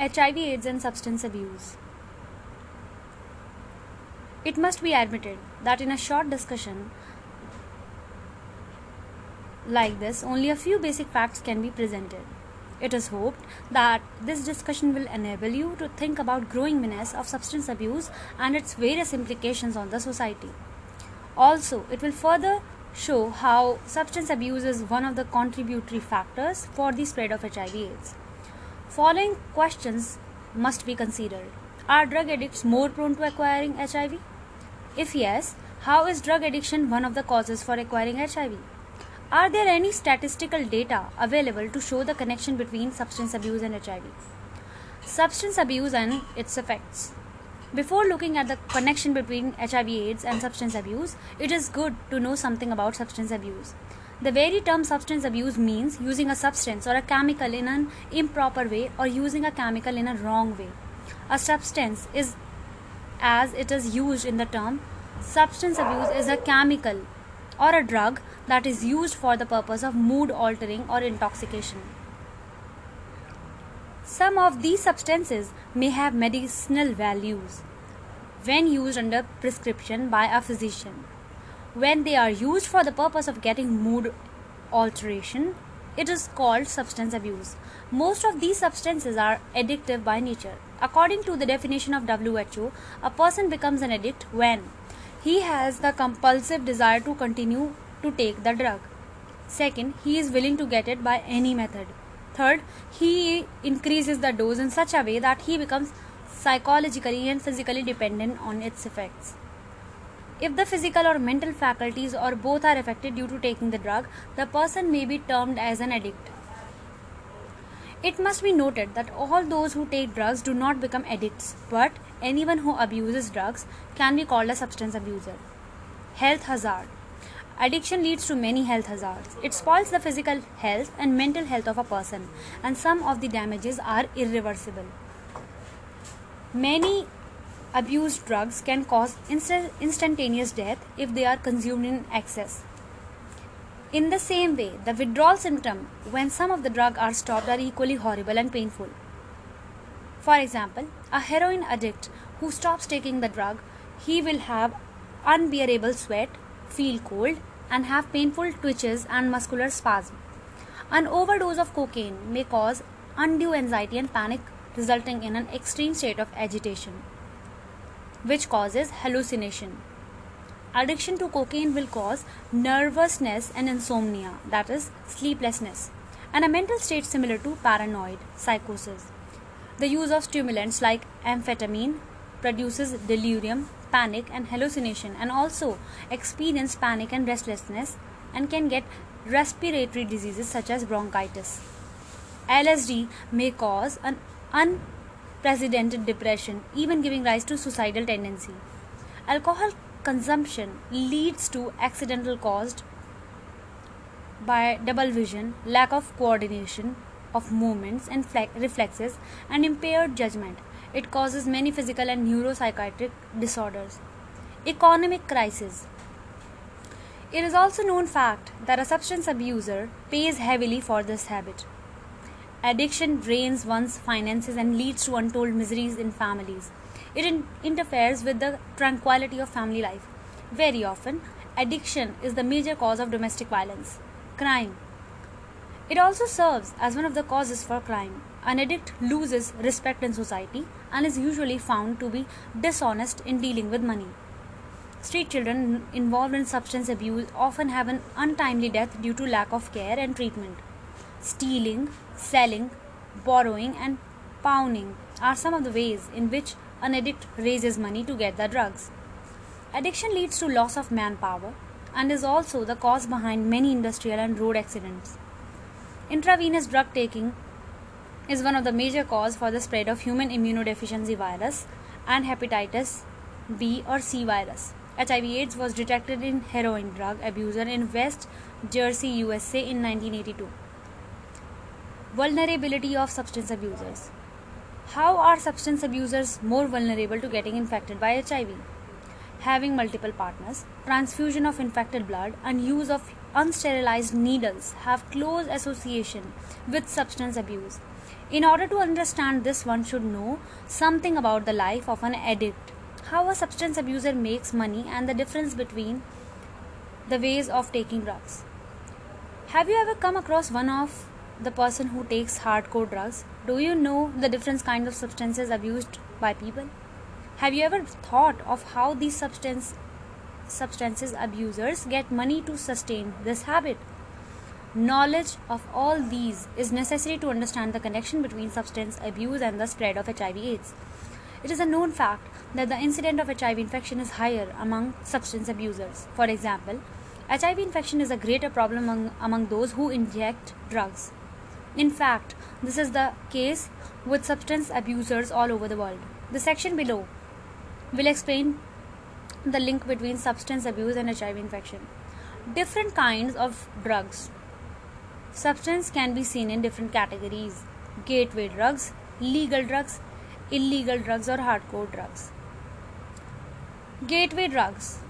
HIV, AIDS, and substance abuse. It must be admitted that in a short discussion like this, only a few basic facts can be presented. It is hoped that this discussion will enable you to think about growing menace of substance abuse and its various implications on the society. Also, it will further show how substance abuse is one of the contributory factors for the spread of HIV/AIDS. Following questions must be considered. Are drug addicts more prone to acquiring HIV? If yes, how is drug addiction one of the causes for acquiring HIV? Are there any statistical data available to show the connection between substance abuse and HIV? Substance abuse and its effects. Before looking at the connection between HIV AIDS and substance abuse, it is good to know something about substance abuse. The very term substance abuse means using a substance or a chemical in an improper way or using a chemical in a wrong way. A substance is as it is used in the term substance abuse is a chemical or a drug that is used for the purpose of mood altering or intoxication. Some of these substances may have medicinal values when used under prescription by a physician. When they are used for the purpose of getting mood alteration, it is called substance abuse. Most of these substances are addictive by nature. According to the definition of WHO, a person becomes an addict when he has the compulsive desire to continue to take the drug. Second, he is willing to get it by any method. Third, he increases the dose in such a way that he becomes psychologically and physically dependent on its effects. If the physical or mental faculties or both are affected due to taking the drug, the person may be termed as an addict. It must be noted that all those who take drugs do not become addicts, but anyone who abuses drugs can be called a substance abuser. Health hazard Addiction leads to many health hazards. It spoils the physical health and mental health of a person, and some of the damages are irreversible. Many abused drugs can cause inst- instantaneous death if they are consumed in excess. In the same way, the withdrawal symptom when some of the drugs are stopped are equally horrible and painful. For example, a heroin addict who stops taking the drug, he will have unbearable sweat, feel cold, and have painful twitches and muscular spasm. An overdose of cocaine may cause undue anxiety and panic, resulting in an extreme state of agitation, which causes hallucination. Addiction to cocaine will cause nervousness and insomnia, that is, sleeplessness, and a mental state similar to paranoid psychosis. The use of stimulants like amphetamine produces delirium, panic, and hallucination, and also experience panic and restlessness, and can get respiratory diseases such as bronchitis. LSD may cause an depression, even giving rise to suicidal tendency. Alcohol consumption leads to accidental caused by double vision, lack of coordination of movements and reflexes, and impaired judgment. It causes many physical and neuropsychiatric disorders. Economic crisis. It is also known fact that a substance abuser pays heavily for this habit. Addiction drains one's finances and leads to untold miseries in families. It in- interferes with the tranquility of family life. Very often, addiction is the major cause of domestic violence. Crime. It also serves as one of the causes for crime. An addict loses respect in society and is usually found to be dishonest in dealing with money. Street children involved in substance abuse often have an untimely death due to lack of care and treatment. Stealing, selling, borrowing, and pawning are some of the ways in which an addict raises money to get the drugs. Addiction leads to loss of manpower and is also the cause behind many industrial and road accidents. Intravenous drug taking is one of the major cause for the spread of human immunodeficiency virus and hepatitis B or C virus. HIV AIDS was detected in heroin drug abuser in West Jersey, USA in 1982. Vulnerability of substance abusers. How are substance abusers more vulnerable to getting infected by HIV? Having multiple partners, transfusion of infected blood, and use of unsterilized needles have close association with substance abuse. In order to understand this, one should know something about the life of an addict, how a substance abuser makes money, and the difference between the ways of taking drugs. Have you ever come across one of the person who takes hardcore drugs? Do you know the different kinds of substances abused by people? Have you ever thought of how these substance substances abusers get money to sustain this habit? Knowledge of all these is necessary to understand the connection between substance abuse and the spread of HIV/AIDS. It is a known fact that the incidence of HIV infection is higher among substance abusers. For example, HIV infection is a greater problem among, among those who inject drugs. In fact, this is the case with substance abusers all over the world. The section below will explain the link between substance abuse and HIV infection. Different kinds of drugs Substance can be seen in different categories gateway drugs, legal drugs, illegal drugs, or hardcore drugs. Gateway drugs.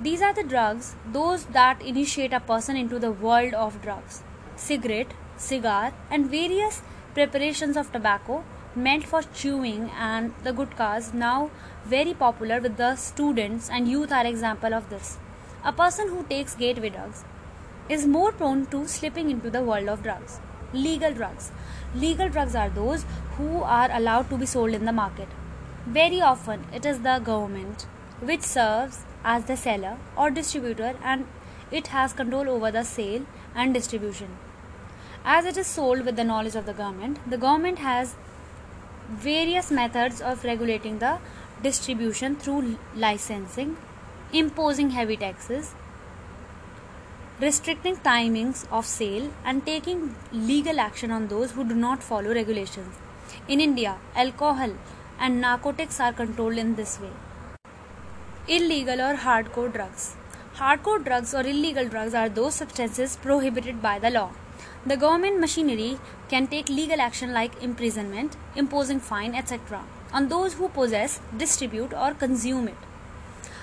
These are the drugs, those that initiate a person into the world of drugs. Cigarette, cigar, and various preparations of tobacco meant for chewing and the gutkhas now very popular with the students and youth are example of this. A person who takes gateway drugs is more prone to slipping into the world of drugs. Legal drugs. Legal drugs are those who are allowed to be sold in the market. Very often, it is the government which serves as the seller or distributor and it has control over the sale and distribution. As it is sold with the knowledge of the government, the government has various methods of regulating the distribution through licensing, imposing heavy taxes, restricting timings of sale and taking legal action on those who do not follow regulations. In India, alcohol and narcotics are controlled in this way. Illegal or hardcore drugs. Hardcore drugs or illegal drugs are those substances prohibited by the law. The government machinery can take legal action like imprisonment, imposing fine, etc. on those who possess, distribute, or consume it.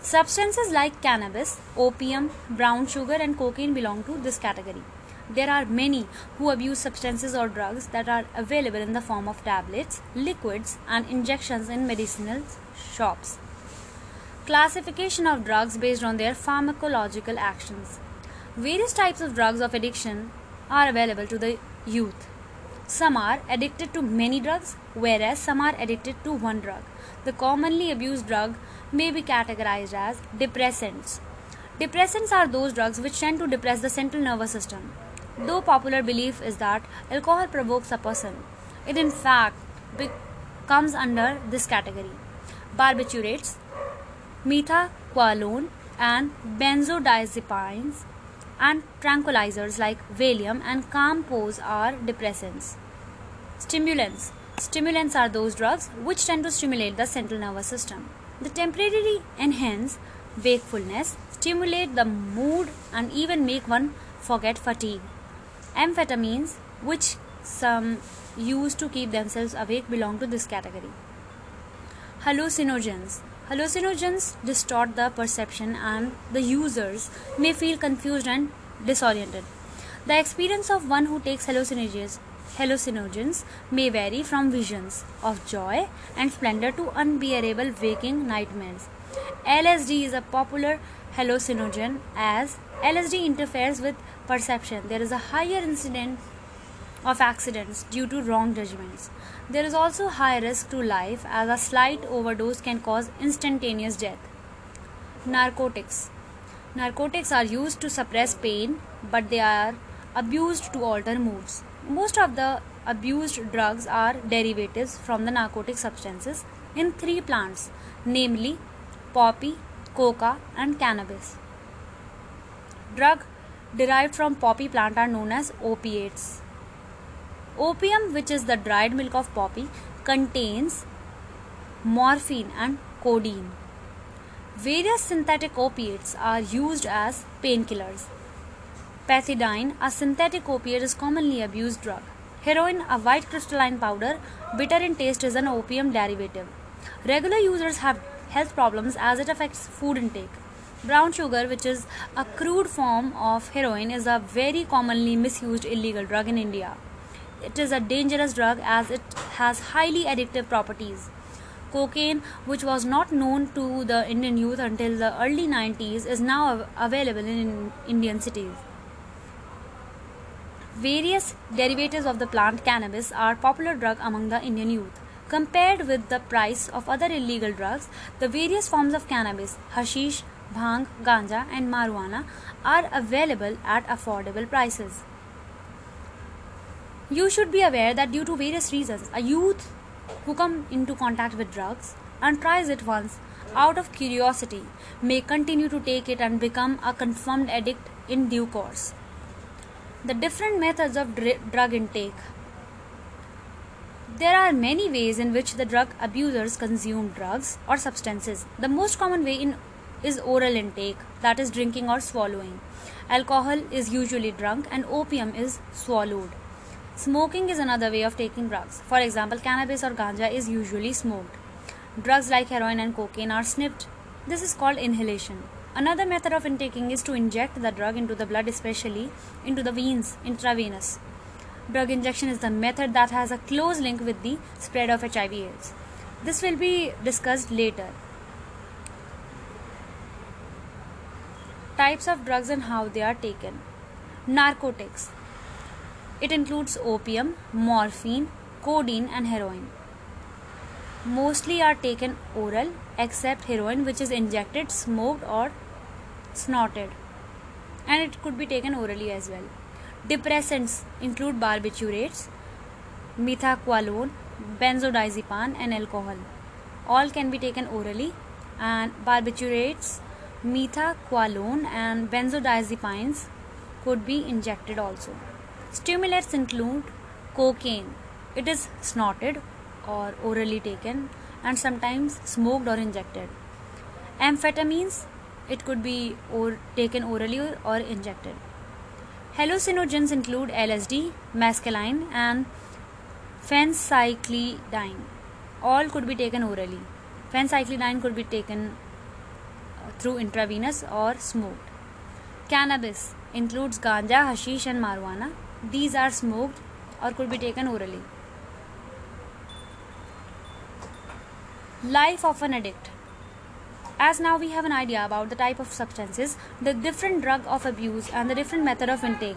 Substances like cannabis, opium, brown sugar, and cocaine belong to this category. There are many who abuse substances or drugs that are available in the form of tablets, liquids, and injections in medicinal shops. Classification of drugs based on their pharmacological actions. Various types of drugs of addiction are available to the youth. Some are addicted to many drugs, whereas some are addicted to one drug. The commonly abused drug may be categorized as depressants. Depressants are those drugs which tend to depress the central nervous system. Though popular belief is that alcohol provokes a person, it in fact comes under this category. Barbiturates, methaqualone, and benzodiazepines and tranquilizers like Valium and Calmpose are depressants. Stimulants. Stimulants are those drugs which tend to stimulate the central nervous system. They temporarily enhance wakefulness, stimulate the mood, and even make one forget fatigue. Amphetamines, which some use to keep themselves awake, belong to this category. Hallucinogens. Hallucinogens distort the perception, and the users may feel confused and disoriented. The experience of one who takes hallucinogens hallucinogens may vary from visions of joy and splendor to unbearable waking nightmares. LSD is a popular hallucinogen as LSD interferes with perception. There is a higher incidence of accidents due to wrong judgments. There is also high risk to life as a slight overdose can cause instantaneous death. Narcotics. Narcotics are used to suppress pain, but they are abused to alter moods. Most of the abused drugs are derivatives from the narcotic substances in three plants, namely poppy, coca, and cannabis. Drug derived from poppy plant are known as opiates. Opium, which is the dried milk of poppy, contains morphine and codeine. Various synthetic opiates are used as painkillers. Pethidine, a synthetic opiate, is commonly abused drug. Heroin, a white crystalline powder, bitter in taste, is an opium derivative. Regular users have health problems as it affects food intake. Brown sugar, which is a crude form of heroin, is a very commonly misused illegal drug in India. It is a dangerous drug as it has highly addictive properties. Cocaine, which was not known to the Indian youth until the early 90s, is now available in Indian cities. Various derivatives of the plant cannabis are popular drug among the Indian youth. Compared with the price of other illegal drugs, the various forms of cannabis, hashish, bhang, ganja, and marijuana are available at affordable prices. You should be aware that due to various reasons, a youth who come into contact with drugs and tries it once out of curiosity may continue to take it and become a confirmed addict in due course. The different methods of dr- drug intake there are many ways in which the drug abusers consume drugs or substances. The most common way in, is oral intake, that is, drinking or swallowing. Alcohol is usually drunk, and opium is swallowed. Smoking is another way of taking drugs. For example, cannabis or ganja is usually smoked. Drugs like heroin and cocaine are sniffed. This is called inhalation. Another method of intaking is to inject the drug into the blood, especially into the veins, intravenous. Drug injection is the method that has a close link with the spread of HIV/AIDS. This will be discussed later. Types of drugs and how they are taken. Narcotics. It includes opium, morphine, codeine, and heroin. Mostly are taken oral, except heroin, which is injected, smoked, or snorted, and it could be taken orally as well. Depressants include barbiturates, methaqualone, benzodiazepine, and alcohol. All can be taken orally, and barbiturates, methaqualone, and benzodiazepines could be injected also. Stimulants include cocaine. It is snorted or orally taken and sometimes smoked or injected. Amphetamines, it could be or taken orally or injected. Hallucinogens include LSD, mescaline, and phencyclidine. All could be taken orally. Phencyclidine could be taken uh, through intravenous or smoked. Cannabis includes ganja, hashish, and marijuana. These are smoked or could be taken orally. Life of an addict. As now we have an idea about the type of substances, the different drug of abuse, and the different method of intake.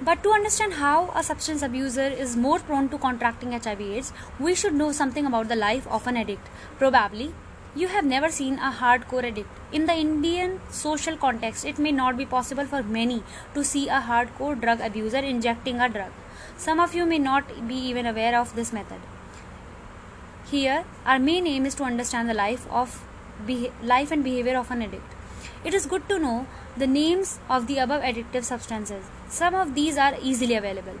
But to understand how a substance abuser is more prone to contracting HIV/AIDS, we should know something about the life of an addict. Probably, you have never seen a hardcore addict. In the Indian social context, it may not be possible for many to see a hardcore drug abuser injecting a drug. Some of you may not be even aware of this method. Here, our main aim is to understand the life of life and behavior of an addict. It is good to know the names of the above addictive substances. Some of these are easily available.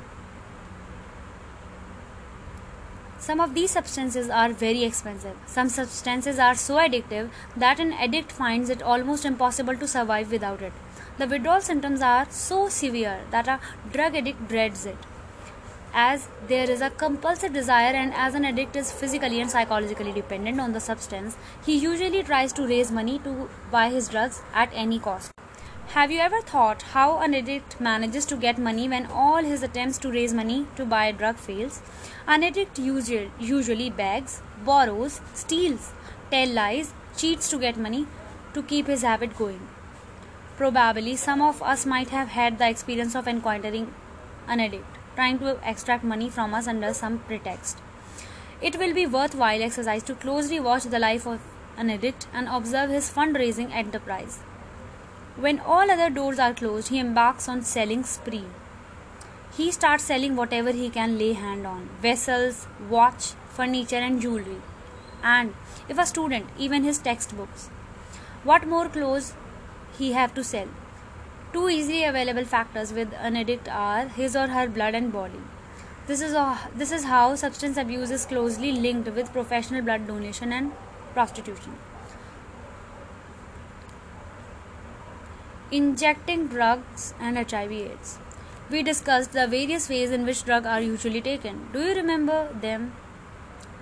Some of these substances are very expensive. Some substances are so addictive that an addict finds it almost impossible to survive without it. The withdrawal symptoms are so severe that a drug addict dreads it as there is a compulsive desire and as an addict is physically and psychologically dependent on the substance he usually tries to raise money to buy his drugs at any cost have you ever thought how an addict manages to get money when all his attempts to raise money to buy drug fails an addict usually, usually begs borrows steals tells lies cheats to get money to keep his habit going probably some of us might have had the experience of encountering an addict trying to extract money from us under some pretext. It will be worthwhile exercise to closely watch the life of an addict and observe his fundraising enterprise. When all other doors are closed, he embarks on selling spree. He starts selling whatever he can lay hand on vessels, watch, furniture, and jewelry. And if a student, even his textbooks. What more clothes he have to sell? Two easily available factors with an addict are his or her blood and body. This is, this is how substance abuse is closely linked with professional blood donation and prostitution. Injecting drugs and HIV/AIDS. We discussed the various ways in which drugs are usually taken. Do you remember them?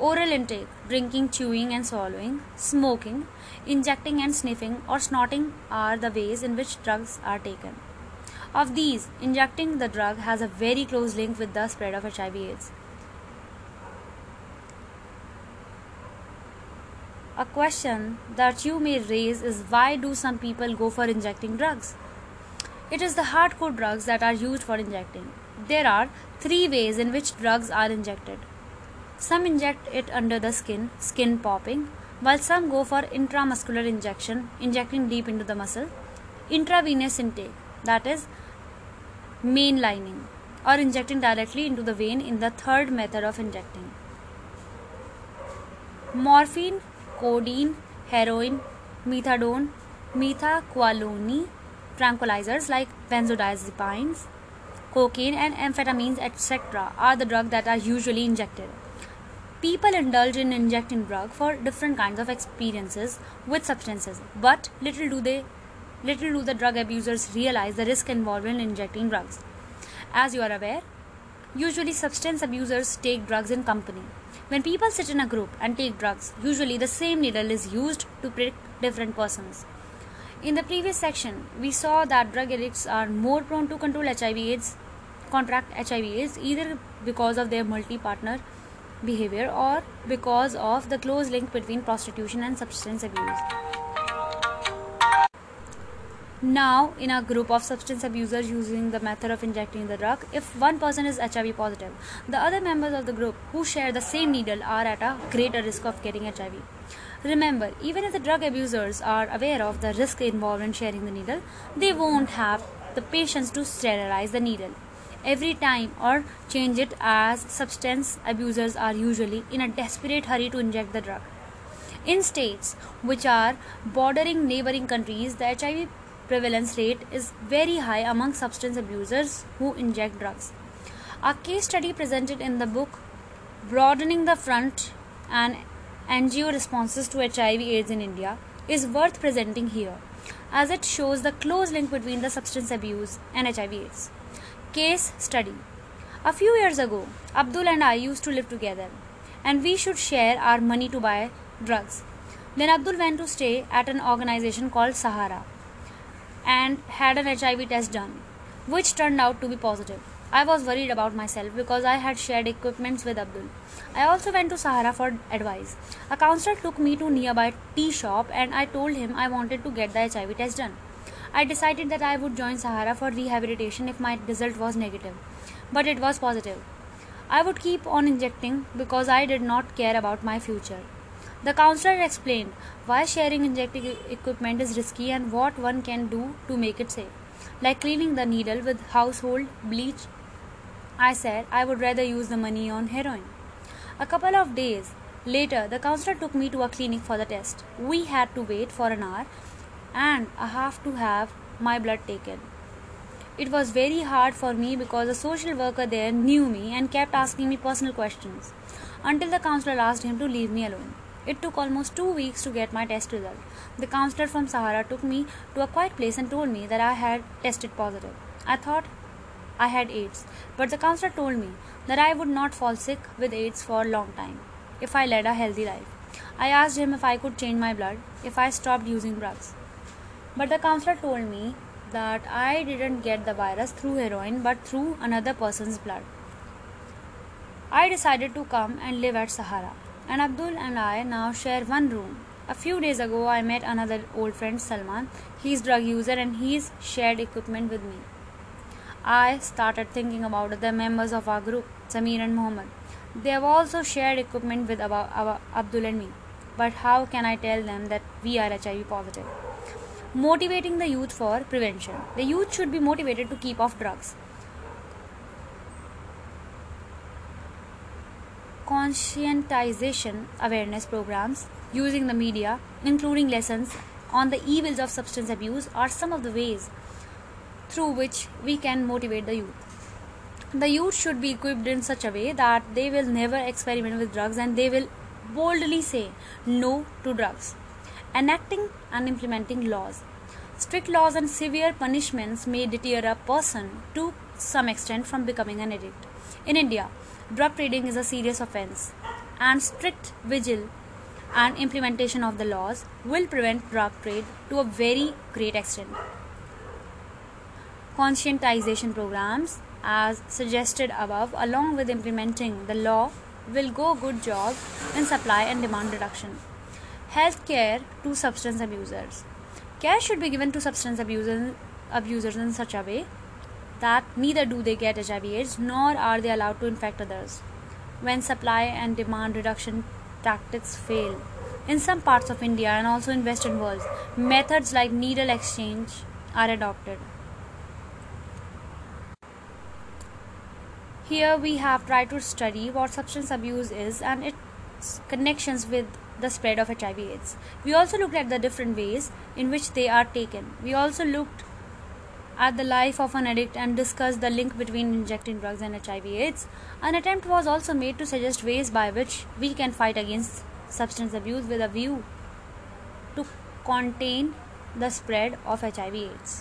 Oral intake, drinking, chewing, and swallowing, smoking, injecting and sniffing, or snorting are the ways in which drugs are taken. Of these, injecting the drug has a very close link with the spread of HIV/AIDS. A question that you may raise is why do some people go for injecting drugs? It is the hardcore drugs that are used for injecting. There are three ways in which drugs are injected. Some inject it under the skin, skin popping, while some go for intramuscular injection, injecting deep into the muscle, intravenous intake, that is, mainlining, or injecting directly into the vein in the third method of injecting. Morphine codeine, heroin, methadone, methaqualone, tranquilizers like benzodiazepines, cocaine, and amphetamines, etc., are the drugs that are usually injected. People indulge in injecting drug for different kinds of experiences with substances, but little do they little do the drug abusers realize the risk involved in injecting drugs. As you are aware, usually substance abusers take drugs in company. When people sit in a group and take drugs, usually the same needle is used to prick different persons. In the previous section, we saw that drug addicts are more prone to control HIV/AIDS, contract HIV/AIDS either because of their multi-partner behavior or because of the close link between prostitution and substance abuse. Now, in a group of substance abusers using the method of injecting the drug, if one person is HIV positive, the other members of the group who share the same needle are at a greater risk of getting HIV. Remember, even if the drug abusers are aware of the risk involved in sharing the needle, they won't have the patience to sterilize the needle every time or change it as substance abusers are usually in a desperate hurry to inject the drug. In states which are bordering neighboring countries, the HIV prevalence rate is very high among substance abusers who inject drugs. A case study presented in the book Broadening the Front and NGO Responses to HIV AIDS in India is worth presenting here as it shows the close link between the substance abuse and HIV AIDS. Case study A few years ago, Abdul and I used to live together and we should share our money to buy drugs. Then Abdul went to stay at an organization called Sahara and had an HIV test done, which turned out to be positive. I was worried about myself because I had shared equipments with Abdul. I also went to Sahara for advice. A counselor took me to nearby tea shop and I told him I wanted to get the HIV test done. I decided that I would join Sahara for rehabilitation if my result was negative, but it was positive. I would keep on injecting because I did not care about my future. The counselor explained why sharing injecting equipment is risky and what one can do to make it safe, like cleaning the needle with household bleach. I said I would rather use the money on heroin. A couple of days later, the counselor took me to a clinic for the test. We had to wait for an hour and a half to have my blood taken. It was very hard for me because the social worker there knew me and kept asking me personal questions until the counselor asked him to leave me alone. It took almost two weeks to get my test result. The counselor from Sahara took me to a quiet place and told me that I had tested positive. I thought I had AIDS, but the counselor told me that I would not fall sick with AIDS for a long time if I led a healthy life. I asked him if I could change my blood if I stopped using drugs. But the counselor told me that I didn't get the virus through heroin but through another person's blood. I decided to come and live at Sahara and Abdul and I now share one room. A few days ago, I met another old friend, Salman. He's drug user and he's shared equipment with me. I started thinking about the members of our group, Samir and Mohammed. They have also shared equipment with Abdul and me. But how can I tell them that we are HIV positive? Motivating the youth for prevention. The youth should be motivated to keep off drugs. Conscientization awareness programs using the media, including lessons on the evils of substance abuse, are some of the ways through which we can motivate the youth. The youth should be equipped in such a way that they will never experiment with drugs and they will boldly say no to drugs. Enacting and implementing laws. Strict laws and severe punishments may deter a person to some extent from becoming an addict. In India, drug trading is a serious offense, and strict vigil and implementation of the laws will prevent drug trade to a very great extent. conscientization programs as suggested above along with implementing the law will go good job in supply and demand reduction. Health care to substance abusers. Care should be given to substance abusers, abusers in such a way that neither do they get HIV AIDS nor are they allowed to infect others. When supply and demand reduction tactics fail, in some parts of India and also in Western world, methods like needle exchange are adopted. Here we have tried to study what substance abuse is and its connections with the spread of HIV AIDS. We also looked at the different ways in which they are taken. We also looked at the life of an addict and discussed the link between injecting drugs and HIV AIDS. An attempt was also made to suggest ways by which we can fight against substance abuse with a view to contain the spread of HIV AIDS.